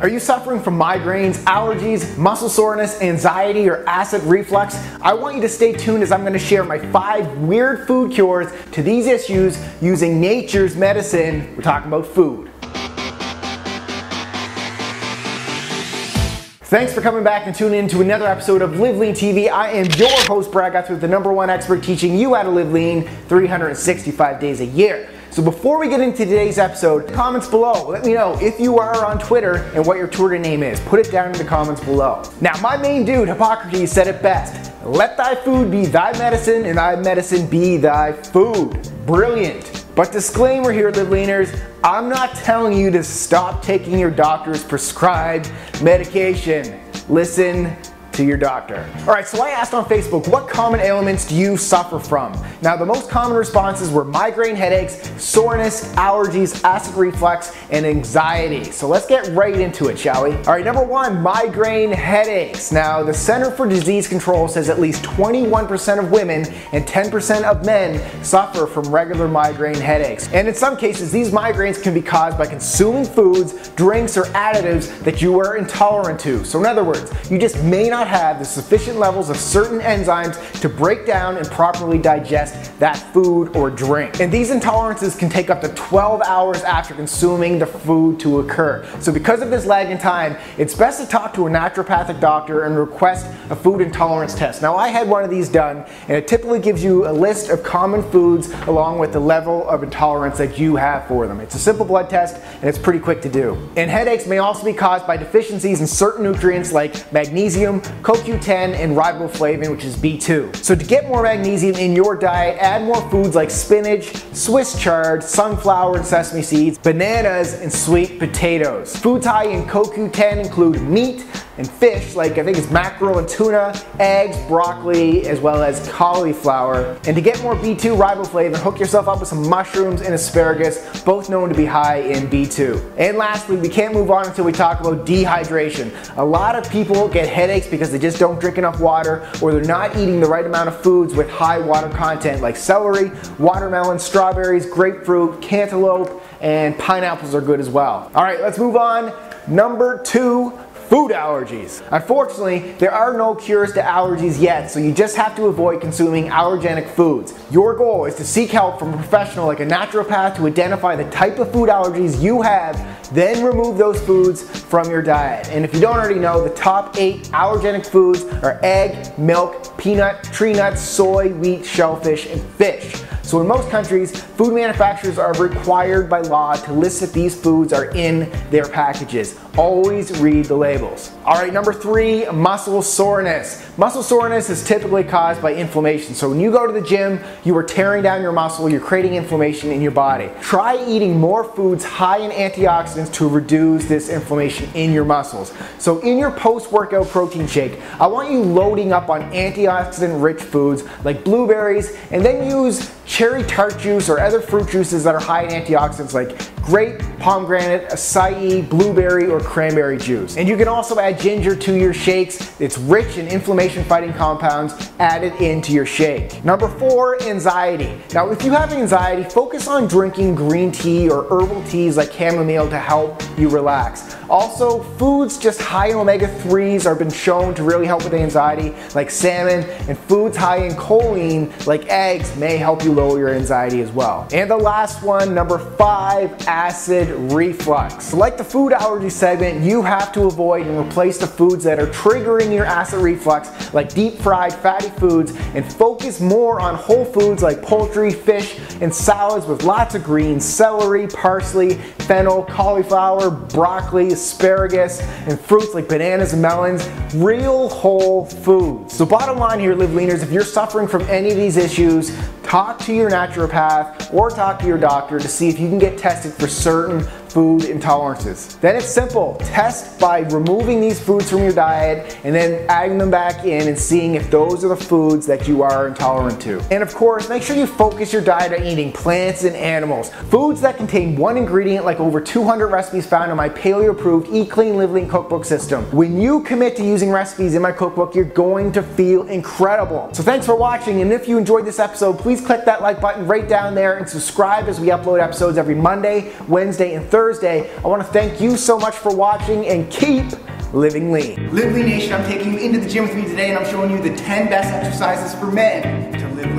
Are you suffering from migraines, allergies, muscle soreness, anxiety, or acid reflux? I want you to stay tuned as I'm going to share my five weird food cures to these issues using nature's medicine. We're talking about food. Thanks for coming back and tuning in to another episode of Live Lean TV. I am your host, Brad Gouthro, the number one expert teaching you how to live lean 365 days a year. So before we get into today's episode, comments below. Let me know if you are on Twitter and what your Twitter name is. Put it down in the comments below. Now, my main dude, Hippocrates, said it best. Let thy food be thy medicine and thy medicine be thy food. Brilliant. But disclaimer here, Live Leaners, I'm not telling you to stop taking your doctor's prescribed medication. Listen to your doctor. All right, so I asked on Facebook, what common ailments do you suffer from? Now, the most common responses were migraine headaches, soreness, allergies, acid reflux, and anxiety. So let's get right into it, shall we? All right, number one, migraine headaches. Now, the Center for Disease Control says at least 21% of women and 10% of men suffer from regular migraine headaches. And in some cases, these migraines can be caused by consuming foods, drinks, or additives that you are intolerant to. So in other words, you just may not have the sufficient levels of certain enzymes to break down and properly digest that food or drink. And these intolerances can take up to 12 hours after consuming the food to occur. So because of this lag in time, it's best to talk to a naturopathic doctor and request a food intolerance test. Now I had one of these done and it typically gives you a list of common foods along with the level of intolerance that you have for them. It's a simple blood test and it's pretty quick to do. And headaches may also be caused by deficiencies in certain nutrients like magnesium, CoQ10, and riboflavin, which is B2. So to get more magnesium in your diet, add more foods like spinach, Swiss chard, sunflower and sesame seeds, bananas, and sweet potatoes. Foods high in CoQ10 include meat, and fish, like I think it's mackerel and tuna, eggs, broccoli, as well as cauliflower. And to get more B2 riboflavin, hook yourself up with some mushrooms and asparagus, both known to be high in B2. And lastly, we can't move on until we talk about dehydration. A lot of people get headaches because they just don't drink enough water or they're not eating the right amount of foods with high water content like celery, watermelon, strawberries, grapefruit, cantaloupe, and pineapples are good as well. All right, let's move on. Number two, food allergies. Unfortunately, there are no cures to allergies yet, so you just have to avoid consuming allergenic foods. Your goal is to seek help from a professional like a naturopath to identify the type of food allergies you have, then remove those foods from your diet. And if you don't already know, the top eight allergenic foods are egg, milk, peanut, tree nuts, soy, wheat, shellfish, and fish. So in most countries, food manufacturers are required by law to list that these foods are in their packages. Always read the labels. All right, number three, muscle soreness. Muscle soreness is typically caused by inflammation. So when you go to the gym, you are tearing down your muscle, you're creating inflammation in your body. Try eating more foods high in antioxidants to reduce this inflammation in your muscles. So in your post-workout protein shake, I want you loading up on antioxidant rich foods like blueberries and then use cherry tart juice or other fruit juices that are high in antioxidants like grape, pomegranate, acai, blueberry, or cranberry juice. And you can also add ginger to your shakes. It's rich in inflammation fighting compounds added into your shake. Number four, anxiety. Now, if you have anxiety, focus on drinking green tea or herbal teas like chamomile to help you relax. Also, foods just high in omega-3s are been shown to really help with anxiety, like salmon, and foods high in choline, like eggs, may help you lower your anxiety as well. And the last one, number five, acid reflux. Like the food allergy segment, you have to avoid and replace the foods that are triggering your acid reflux, like deep fried fatty foods, and focus more on whole foods like poultry, fish, and salads with lots of greens, celery, parsley, fennel, cauliflower, broccoli, asparagus, and fruits like bananas and melons, real whole foods. So bottom line here, Live Leaners, if you're suffering from any of these issues, talk to your naturopath or talk to your doctor to see if you can get tested for certain food intolerances. Then it's simple. Test by removing these foods from your diet and then adding them back in and seeing if those are the foods that you are intolerant to. And of course, make sure you focus your diet on eating plants and animals. Foods that contain one ingredient like over 200 recipes found in my paleo approved Eat Clean Live Lean cookbook system. When you commit to using recipes in my cookbook, you're going to feel incredible. So thanks for watching and if you enjoyed this episode, please click that like button right down there and subscribe as we upload episodes every Monday, Wednesday, and Thursday Thursday. I want to thank you so much for watching and keep living lean. Live Lean Nation, I'm taking you into the gym with me today and I'm showing you the 10 best exercises for men to live lean.